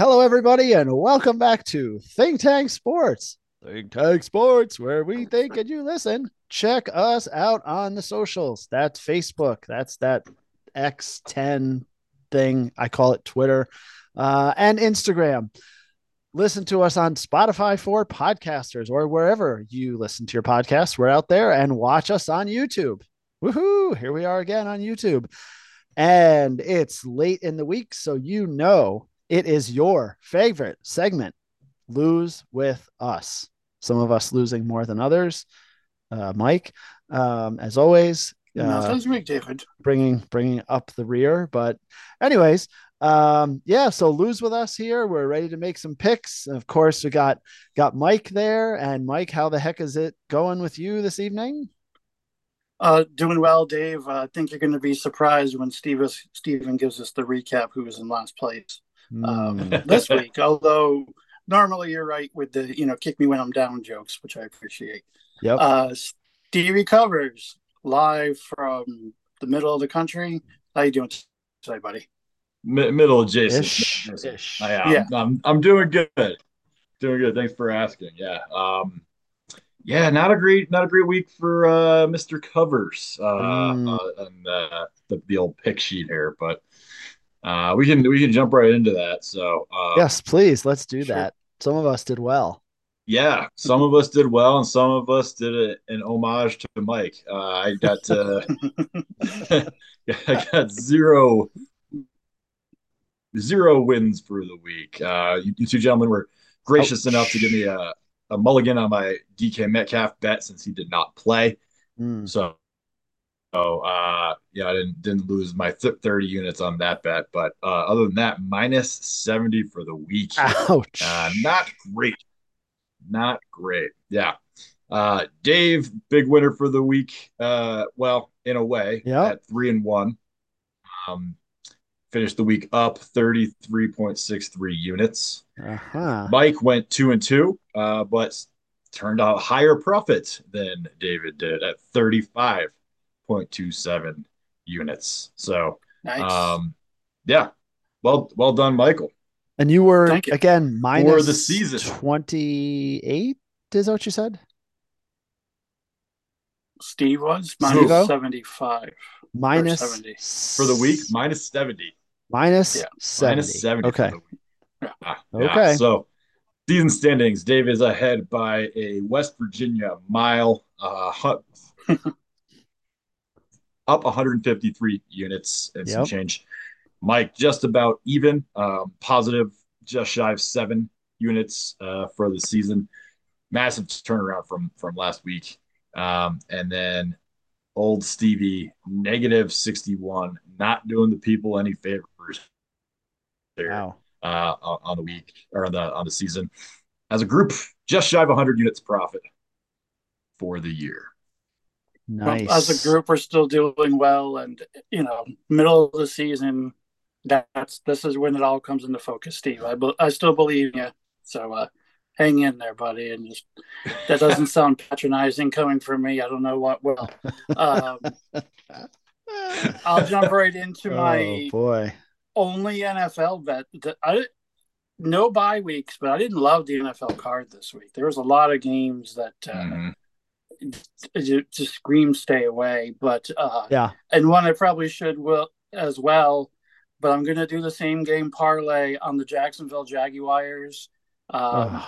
Hello, everybody, and welcome back to Think Tank Sports. Think Tank Sports, where we think and you listen. Check us out on the socials. That's Facebook. That's that X10 thing. I call it Twitter uh, and Instagram. Listen to us on Spotify for podcasters or wherever you listen to your podcasts. We're out there and watch us on YouTube. Woohoo! Here we are again on YouTube. And it's late in the week, so you know it is your favorite segment lose with us. Some of us losing more than others. Uh, mike um, as always uh, Nothing's weak, David. bringing bringing up the rear but anyways um yeah so lose with us here. We're ready to make some picks. Of course we got got mike there. And mike how the heck is it going with you this evening? Uh, doing well, Dave. Uh, I think you're going to be surprised when Steve Steven gives us the recap who was in last place um, Hmm. this week. Although normally you're right with the you know kick me when I'm down jokes, which I appreciate. yep Uh, Stevie covers live from the middle of the country. How you doing today, buddy? Mi- middle adjacent. Ish, I am. Yeah. I'm, I'm doing good. Doing good. Thanks for asking. Yeah. Um, yeah, not a great, not a great week for uh, Mr. Covers uh, Mm. uh, and uh, the, the old pick sheet here, but uh, we can we can jump right into that. So uh, yes please let's do Sure. that some of us did well yeah, some of us did well, and some of us did a, an homage to Mike. Uh, I got uh, I got zero zero wins for the week. Uh, you, you two gentlemen were gracious Ouch. enough to give me a, a mulligan on my DK Metcalf bet since he did not play. So, so uh, yeah, I didn't didn't lose my 30 units on that bet. But uh, other than that, minus 70 for the week. ouch Uh, not great. Not great. Yeah. Uh, Dave, big winner for the week. Uh, well, in a way, Yeah. at three and one. Um, finished the week up 33.63 units. uh-huh Mike went two and two, uh, but turned out higher profit than David did at 35.27 units. So, nice. um, yeah, well, well done, Michael. And you were Thank you. again minus the season. 28 is that what you said? Steve was Steve-O? minus 75. Minus 70. For the week, minus 70. minus Yeah. 70. Minus 70 Okay. for the week. Yeah. Ah, Okay. So season standings, Dave is ahead by a West Virginia mile, uh, hu- up 153 units and some change. Mike just about even, um, positive, just shy of seven units uh, for the season. Massive turnaround from from last week. Um, and then old Stevie, negative 61, not doing the people any favors there Wow. uh, on on the week or on the on the season. As a group, just shy of 100 units profit for the year. Well, Nice. as a group, we're still doing well, and you know, middle of the season, that's this is when it all comes into focus, Steve. I, be- I still believe in you, so uh, hang in there, buddy. And just that doesn't sound patronizing coming from me. I don't know what will. Um, I'll jump right into oh my boy. only NFL bet. that I no bye weeks, but I didn't love the NFL card this week. There was a lot of games that uh, Mhm. To, to scream stay away, but uh, Yeah. and one I probably should will as well. But I'm going to do the same game parlay on the Jacksonville Jaguars. Um,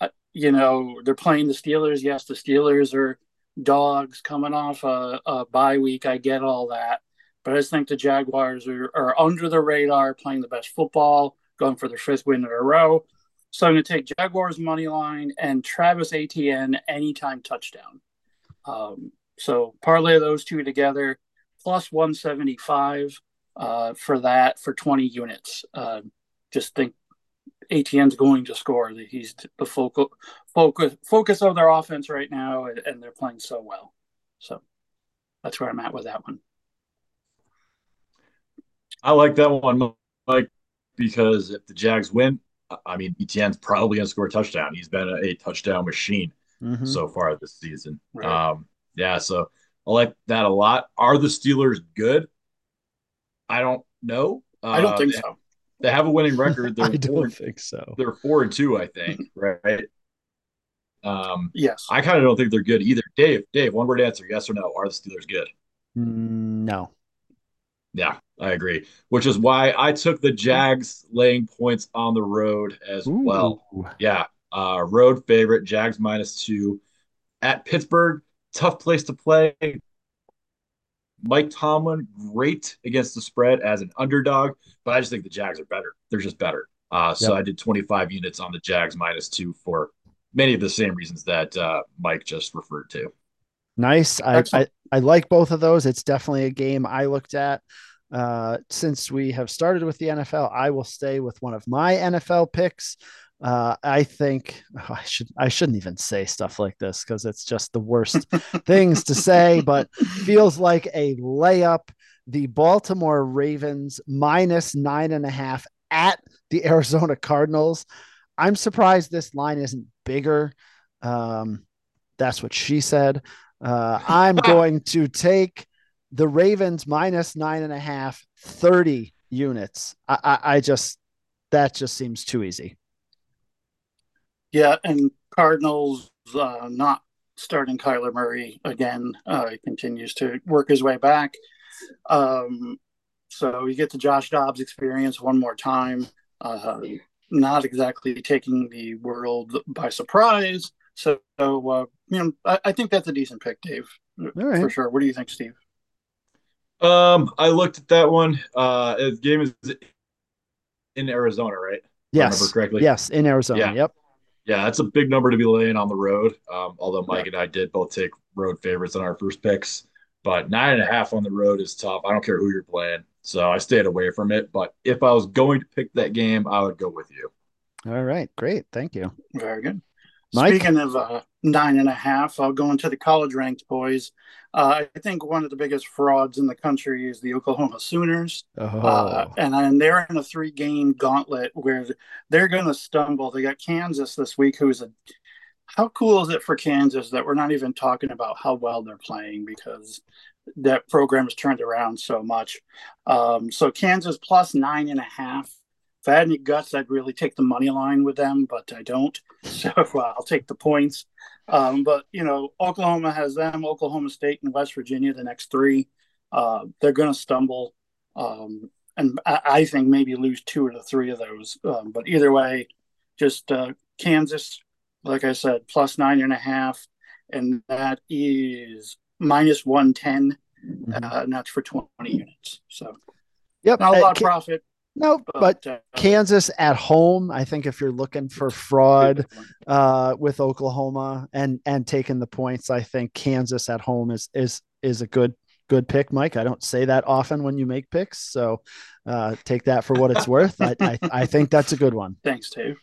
Ugh. you know, they're playing the Steelers. Yes, the Steelers are dogs coming off a, a bye week. I get all that. But I just think the Jaguars are, are under the radar, playing the best football, going for their fifth win in a row. So I'm going to take Jaguars money line and Travis Etienne anytime touchdown. Um, so parlay those two together, plus 175 uh, for that for 20 units. Uh, just think Etienne's going to score. He's the focal focus focus of their offense right now, and, and they're playing so well. So that's where I'm at with that one. I like that one, Mike, because if the Jags win, I mean, Etienne's probably going to score a touchdown. He's been a, a touchdown machine Mhm. so far this season. Right. Um, yeah, so I like that a lot. Are the Steelers good? I don't know. Uh, I don't think they, so. They have a winning record. They're I don't four, think so. they're four and two, I think. Right. Um, Yes. I kind of don't think they're good either. Dave, Dave, one word answer: yes or no. Are the Steelers good? Mm, No. Yeah, I agree. Which is why I took the Jags laying points on the road as well. Yeah, uh, road favorite, Jags minus two at Pittsburgh. Tough place to play. Mike Tomlin, great against the spread as an underdog, but I just think the Jags are better. They're just better. Uh, so Yep. I did 25 units on the Jags minus two for many of the same reasons that uh, Mike just referred to. Nice. I, I I like both of those. It's definitely a game I looked at. Uh, since we have started with the NFL, I will stay with one of my NFL picks. Uh, I think oh, I should I shouldn't even say stuff like this because it's just the worst things to say, but feels like a layup. The Baltimore Ravens minus nine and a half at the Arizona Cardinals. I'm surprised this line isn't bigger. Um, that's what she said. Uh, I'm going to take the Ravens minus nine and a half, 30 units. I, I, I just, that just seems too easy. Yeah, and Cardinals uh, not starting Kyler Murray again. Uh, he continues to work his way back. Um, so you get the Josh Dobbs experience one more time. Uh, not exactly taking the world by surprise. So, uh, you know, I, I think that's a decent pick, Dave, right. for sure. What do you think, Steve? Um, I looked at that one. Uh, the game is in Arizona, right? Yes. remember correctly. Yes. In Arizona. Yeah. Yep. Yeah, that's a big number to be laying on the road. Um, although Mike and I did both take road favorites on our first picks, but nine and a half on the road is tough. I don't care who you're playing, so I stayed away from it. But if I was going to pick that game, I would go with you. All right. Great. Thank you. Very good. Mike? Speaking of uh, nine and a half, I'll go into the college ranked boys. Uh, I think one of the biggest frauds in the country is the Oklahoma Sooners. Oh, Uh, and, and they're in a three game gauntlet where they're going to stumble. They got Kansas this week, who's a. How cool is it for Kansas that we're not even talking about how well they're playing because that program has turned around so much? Um, so Kansas plus nine and a half. If I had any guts, I'd really take the money line with them, but I don't. So uh, I'll take the points. Um, but you know, Oklahoma has them, Oklahoma State and West Virginia, the next three. Uh, they're going to stumble, um, and I, I, think maybe lose two of the three of those. Um, but either way, just uh, Kansas, like I said, plus nine and a half, and that is minus one ten, Mhm. uh, and that's for twenty units. So yep. not a lot of profit, no, but but, uh, Kansas at home. I think if you're looking for fraud uh, with Oklahoma and and taking the points, I think Kansas at home is is is a good good pick, Mike. I don't say that often when you make picks, so uh, take that for what it's worth. I, I I think that's a good one. Thanks, Dave.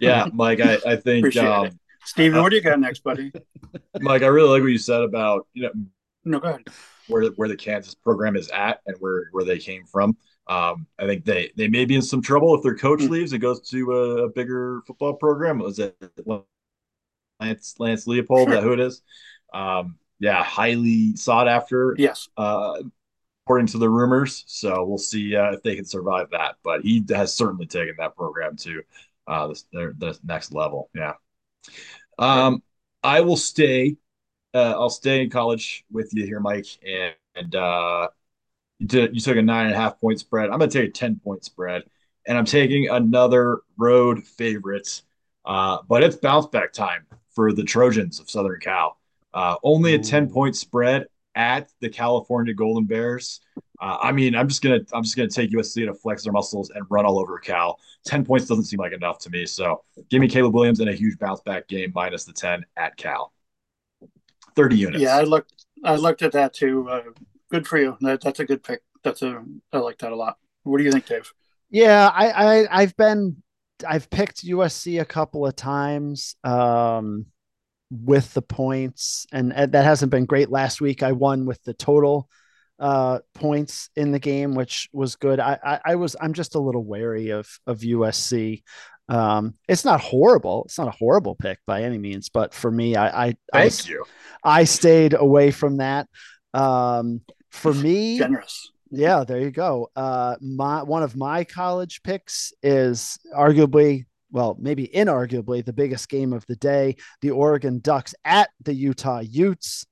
Yeah, Mike, I, I think Appreciate um, it. Steven, what do you got next, buddy? Mike, I really like what you said about you know No, go ahead. where where the Kansas program is at and where where they came from. Um, I think they they may be in some trouble if their coach Mm. leaves and goes to a, a bigger football program. Was it Lance Lance Leopold? Is that who it is? Um, yeah, highly sought after, Yes. uh, according to the rumors. So we'll see uh, if they can survive that. But he has certainly taken that program to uh, their, the next level. Yeah. Um, I will stay. Uh, I'll stay in college with you here, Mike. And, and uh, you, did, you took a nine and a half point spread. I'm going to take a 10 point spread. And I'm taking another road favorite. Uh, but it's bounce back time for the Trojans of Southern Cal. Uh, only a 10 point spread at the California Golden Bears. Uh, I mean, I'm just gonna I'm just gonna take USC to flex their muscles and run all over Cal. Ten points doesn't seem like enough to me. So give me Caleb Williams in a huge bounce back game minus the ten at Cal. Thirty units. Yeah, I looked. I looked at that too. Uh, good for you. That, that's a good pick. That's a. I like that a lot. What do you think, Dave? Yeah, I, I I've been I've picked USC a couple of times um, with the points, and, and that hasn't been great. Last week I won with the total uh, points in the game, which was good. I, I, I was I'm just a little wary of of USC. Um, it's not horrible. It's not a horrible pick by any means, but for me, I I I, Thank you. I stayed away from that. Um, for me, Generous. Yeah, there you go. Uh, my one of my college picks is arguably, well, maybe inarguably, the biggest game of the day: the Oregon Ducks at the Utah Utes.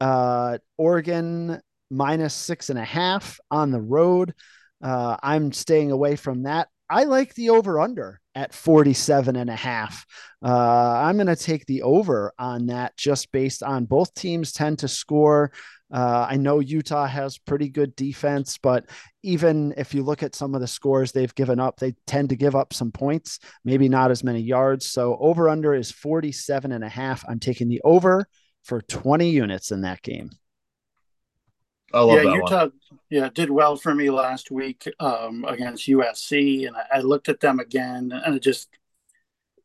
Uh, Oregon minus six and a half on the road. Uh, I'm staying away from that. I like the over under at 47 and a half. Uh, I'm going to take the over on that just based on both teams tend to score. Uh, I know Utah has pretty good defense, but even if you look at some of the scores they've given up, they tend to give up some points, maybe not as many yards. So over under is 47 and a half. I'm taking the over for 20 units in that game. I love yeah, Utah. One. Yeah, did well for me last week um, against USC, and I, I, looked at them again, and it just,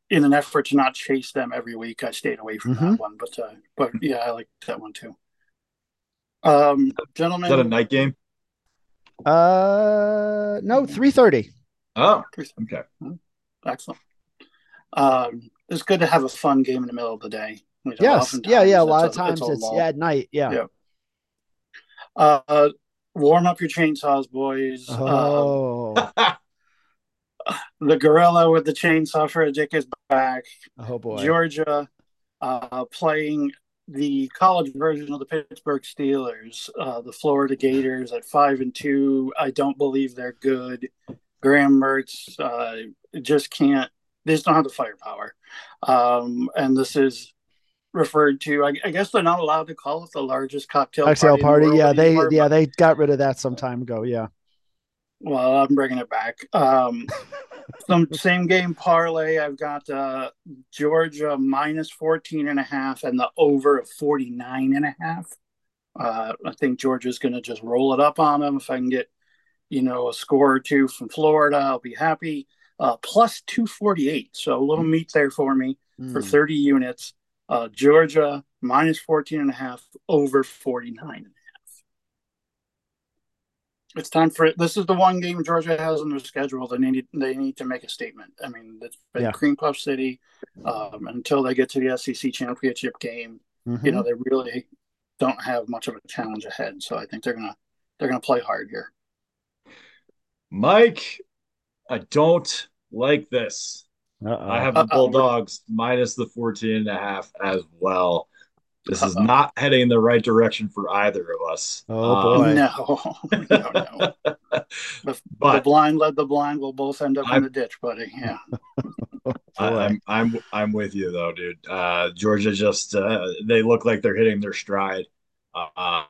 in an effort to not chase them every week, I stayed away from mm-hmm. that one. But uh, but yeah, I like that one too. Um, gentlemen, is that a night game? Uh, no, three thirty. Oh, okay, excellent. Um, it's good to have a fun game in the middle of the day. yes, yeah, yeah. A lot of times it's, it's yeah at night. Yeah. yeah. Uh, warm up your chainsaws, boys. Oh. Um, the gorilla with the chainsaw for a dick is back. Oh boy. Georgia uh, playing the college version of the Pittsburgh Steelers, uh, the Florida Gators at five and two. I don't believe they're good. Graham Mertz uh, just can't. They just don't have the firepower. Um, and this is referred to. I, I, guess they're not allowed to call it the largest cocktail cocktail party. party. Yeah, they anymore, yeah they got rid of that some time ago. Yeah. Well, I'm bringing it back. Um, some same game parlay. I've got uh, Georgia minus 14 and a half and the over of 49 and a half. Uh, I think Georgia's going to just roll it up on them. If I can get, you know, a score or two from Florida, I'll be happy. Uh, plus 248. So a little meat there for me mm. for 30 units. Uh, Georgia minus 14 and a half over 49 and a half. It's time for it. This is the one game Georgia has on their schedule. They need they need to make a statement. I mean, it's been yeah. Cream Puff City um, until they get to the SEC championship game. Mm-hmm. You know, they really don't have much of a challenge ahead. So I think they're gonna they're gonna play hard here. Mike, I don't like this. Uh-oh. I have the Bulldogs Uh-oh. minus the 14 and a half as well. This Uh-oh. is not heading in the right direction for either of us. Oh um, boy. No. no, no. The, but, the blind led the blind. We'll both end up I'm, in the ditch, buddy. Yeah. I, I'm I'm I'm with you though, dude. Uh, Georgia just uh, they look like they're hitting their stride. Uh,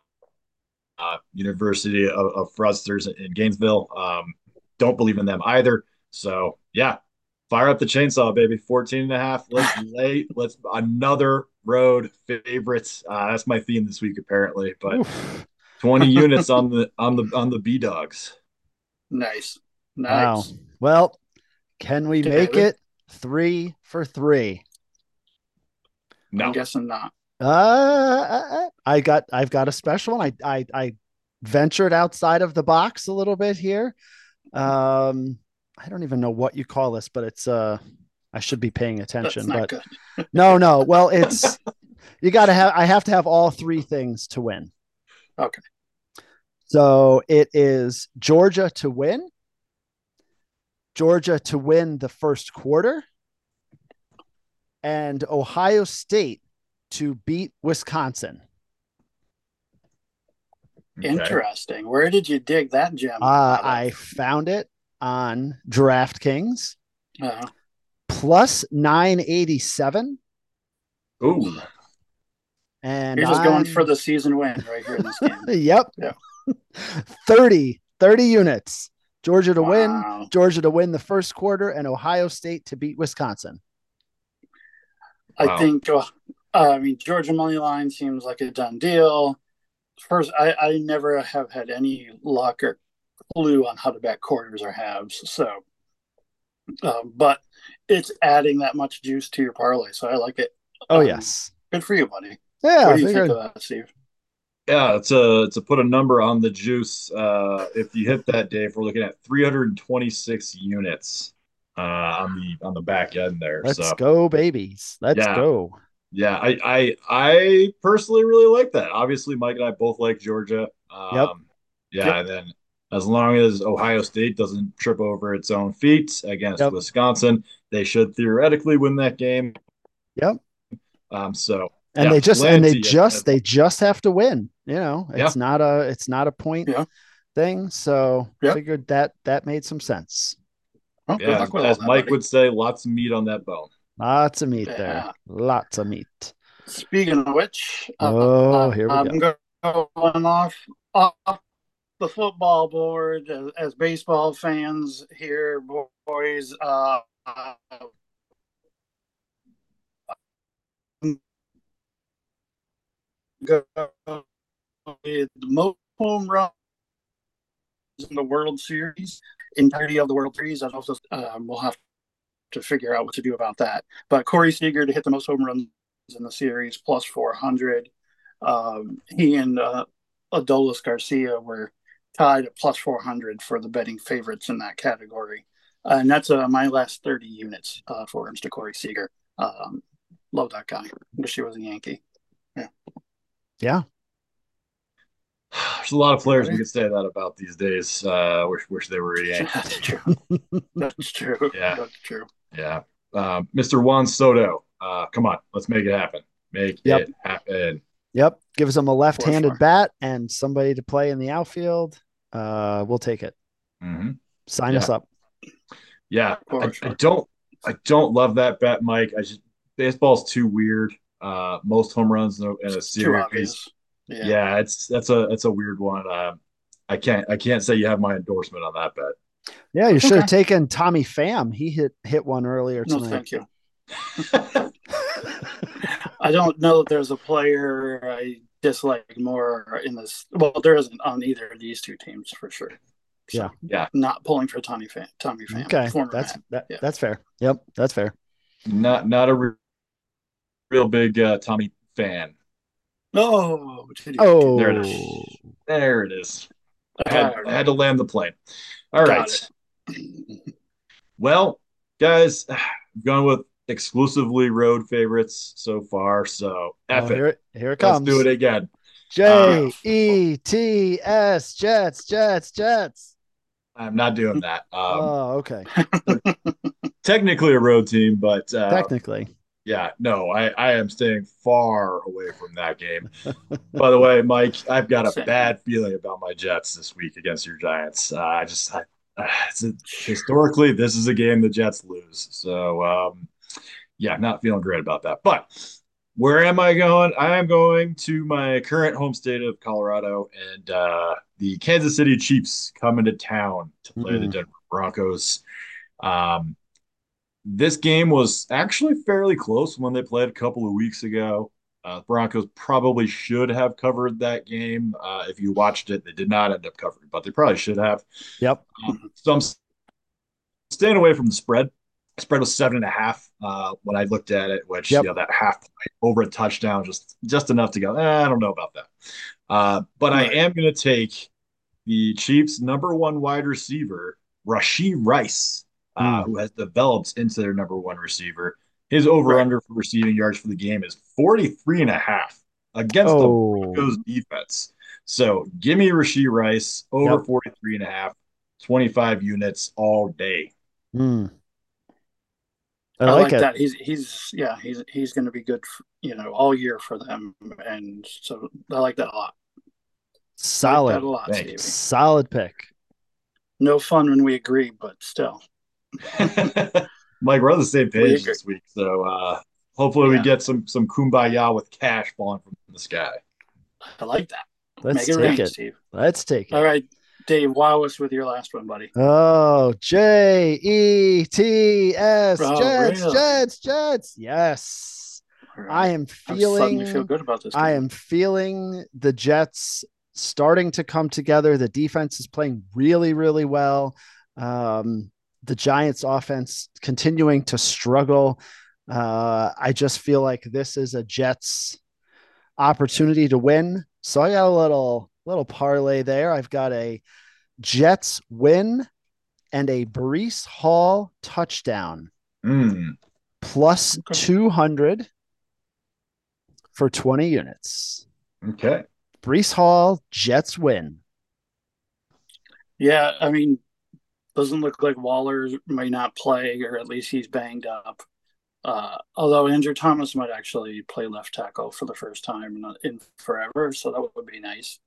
uh, University of, of Frusters in Gainesville. Um, don't believe in them either. So yeah, fire up the chainsaw, baby. 14 and a half. Let's lay, let's another road favorites. Uh, that's my theme this week, apparently. But Oof. 20 units on the on the on the B dogs. Nice. Nice. Wow. Well, can we make it three for three? No. I'm guessing not. Uh I got I've got a special one. I I I ventured outside of the box a little bit here. Um I don't even know what you call this, but it's uh I should be paying attention. but no, no. Well, it's you gotta have I have to have all three things to win. Okay. So it is Georgia to win, Georgia to win the first quarter, and Ohio State to beat Wisconsin. Interesting. Where did you dig that gem? Uh, I found it on DraftKings. Uh-huh. Plus 987. Ooh. And you're just going for the season win right here in this game. yep. Yeah. 30, 30 units. Georgia to wow. win, Georgia to win the first quarter, and Ohio State to beat Wisconsin. I wow. think, uh, I mean, Georgia money line seems like a done deal. First, I, I never have had any luck or clue on how to back quarters or halves. So, um, but it's adding that much juice to your parlay. So I like it. Oh, um, yes. Good for you, buddy. Yeah. What do you think of that, Steve? Yeah, it's a to put a number on the juice. Uh, if you hit that, Dave, we're looking at 326 units uh, on the on the back end there. Let's so, go, babies. Let's yeah. go. Yeah, I, I I personally really like that. Obviously, Mike and I both like Georgia. Um, yep Yeah, Yep. and then as long as Ohio State doesn't trip over its own feet against Yep. Wisconsin, they should theoretically win that game. Yep. Um, so and Yeah, they just and they just they just have to win you know it's Yeah. not a it's not a point Yeah. thing so Yeah. figured that that made some sense Well, good yeah, luck with all as that, Mike buddy. would say, lots of meat on that bone. lots of meat there lots of meat Speaking of which, uh, Oh, here we I'm going off off the football board as, as baseball fans here, boys. Uh, uh, the most home runs in the World Series, entirety of the World Series. I also um, we'll have to figure out what to do about that. But Corey Seager to hit the most home runs in the series, plus 400. Um, he and uh, Adolis Garcia were tied at plus 400 for the betting favorites in that category. Uh, and that's uh, my last 30 units uh, for Mr. Corey Seager. Um, love that guy. Wish he was a Yankee. yeah Yeah. There's a lot of players we could say that about these days. Uh, wish wish they were a Yankee. That's true. That's true. Yeah. That's true. Yeah. Um, Mr. Juan Soto, uh, come on, let's make it happen. Make Yep. it happen. yep gives them a left-handed bat and somebody to play in the outfield uh we'll take it hmm sign Yeah. us up Yeah, I, I don't, I don't love that bet, Mike. I just baseball's too weird. Uh, most home runs in a, in a Too series. obvious. Yeah. Yeah. it's that's a that's a weird one. Um, I can't I can't say you have my endorsement on that bet. yeah you should have taken tommy pham he hit hit one earlier No, tonight thank you. I don't know that there's a player I dislike more in this. Well, there isn't on either of these two teams for sure. So, Yeah. Yeah. Not pulling for Tommy Pham. Tommy Pham. okay that's that, Yeah. that's fair yep that's fair not not a re- real big uh, Tommy fan. Oh, oh There it is. There it is. I had, Alright. I had to land the plane. All Got right. Well, guys, we've gone with exclusively road favorites so far. So F Oh, it. here, it- here it Let's comes. do it again. J E T S Jets Jets Jets. I'm not doing that. Um, oh, okay. technically a road team, but uh, Technically, yeah, no, I, I am staying far away from that game. By the way, Mike, I've got a bad feeling about my Jets this week against your Giants. Uh, I just, I, uh, it's a, historically, this is a game the Jets lose. So, um, yeah, not feeling great about that. But where am I going? I am going to my current home state of Colorado, and uh, the Kansas City Chiefs coming to town to play the Mhm. Denver Broncos. Um, this game was actually fairly close when they played a couple of weeks ago. Uh, Broncos probably should have covered that game. Uh, if you watched it, they did not end up covering, but they probably should have. yep. Um, so I'm staying away from the spread. Spread was seven and a half uh, when I looked at it, which Yep. you know that half point over a touchdown, just just enough to go. Eh, I don't know about that. Uh, but Right. I am going to take the Chiefs' number one wide receiver, Rashee Rice, uh, Hmm. who has developed into their number one receiver. His over Right. under for receiving yards for the game is 43 and a half against the Oh, Broncos defense. So give me Rashee Rice over Yep. 43 and a half, 25 units all day. Hmm. I, I like, like it. that. He's he's yeah he's he's going to be good, f you know, all year for them, and so I like that a lot. I like Solid, that a lot, Thank Stevie. you. solid pick. No fun when we agree, but still. Mike, we're on the same page agree. this week. So uh, hopefully we get some some kumbaya with cash falling from the sky. I like that. Let's Make it take rain, it. Steve. Let's take it. All right, Dave, wow us with your last one, buddy. Oh, J E T S Oh, Jets really? Jets Jets. Yes, right. I am feeling. feel good about this. I am feeling the Jets starting to come together. The defense is playing really, really well. Um, the Giants offense continuing to struggle. Uh, I just feel like this is a Jets opportunity to win. So I got a little little parlay there. I've got a Jets win and a Breece Hall touchdown Mm. plus Okay. 200 for 20 units. Okay. Breece Hall, Jets win. Yeah, I mean, doesn't look like Waller may not play, or at least he's banged up. Uh, although Andrew Thomas might actually play left tackle for the first time in, in forever, so that would be nice.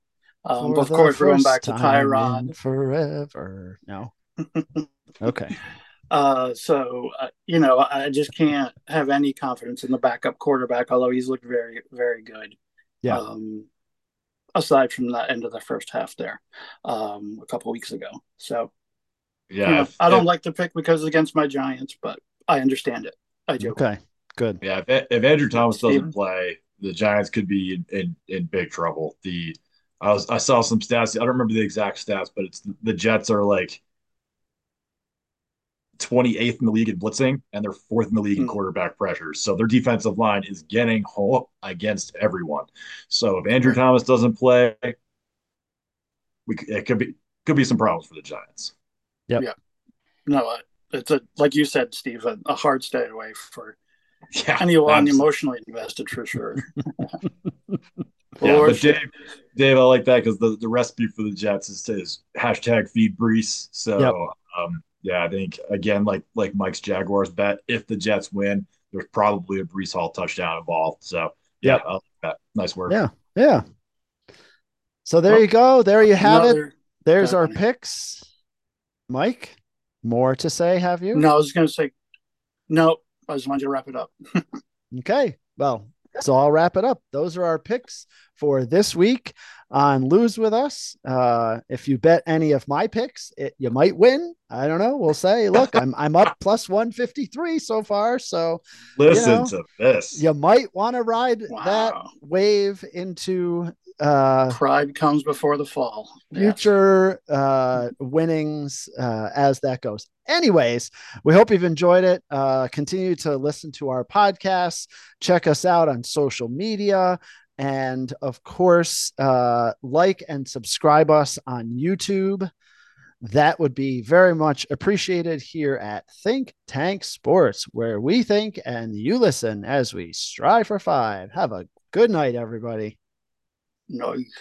Um, but of course, we're going back to Tyrod forever. No. okay. Uh, so uh, you know, I just can't have any confidence in the backup quarterback, although he's looked very, very good. Yeah. Um, aside from that end of the first half there, um, a couple weeks ago. So yeah, you know, I don't like the pick because it's against my Giants, but I understand it. I do. Okay, good. Yeah, if, if Andrew Thomas doesn't play, the Giants could be in, in, in big trouble. The I was I saw some stats. I don't remember the exact stats, but it's the Jets are like 28th in the league in blitzing and they're fourth in the league in hmm. quarterback pressures. So their defensive line is getting home against everyone. So if Andrew Thomas doesn't play, we it could be could be some problems for the Giants. Yep. Yeah. No, it's a like you said, Steve, a, a hard stay away for yeah, anyone absolutely. emotionally invested for sure. yeah, but Dave, Dave, I like that because the, the recipe for the Jets is, is hashtag feed Breece. So yep. um, yeah, I think again, like like Mike's Jaguars bet, if the Jets win, there's probably a Breece Hall touchdown involved. So yeah, like nice work. Yeah, yeah. So there well, you go. There you have it. There's our picks. Mike, more to say? Have you? No, I was going to say no. I just wanted to wrap it up. okay. Well, so I'll wrap it up. Those are our picks for this week on Lose With Us. Uh, if you bet any of my picks, it, you might win. I don't know. We'll say, look, I'm I'm up plus 153 so far. So listen you know, to this. You might want to ride wow. that wave into uh pride comes before the fall future yeah. uh winnings uh as that goes anyways we hope you've enjoyed it uh continue to listen to our podcasts check us out on social media and of course uh like and subscribe us on youtube that would be very much appreciated here at Think Tank Sports, where we think and you listen as we strive for five. Have a good night, everybody. Nice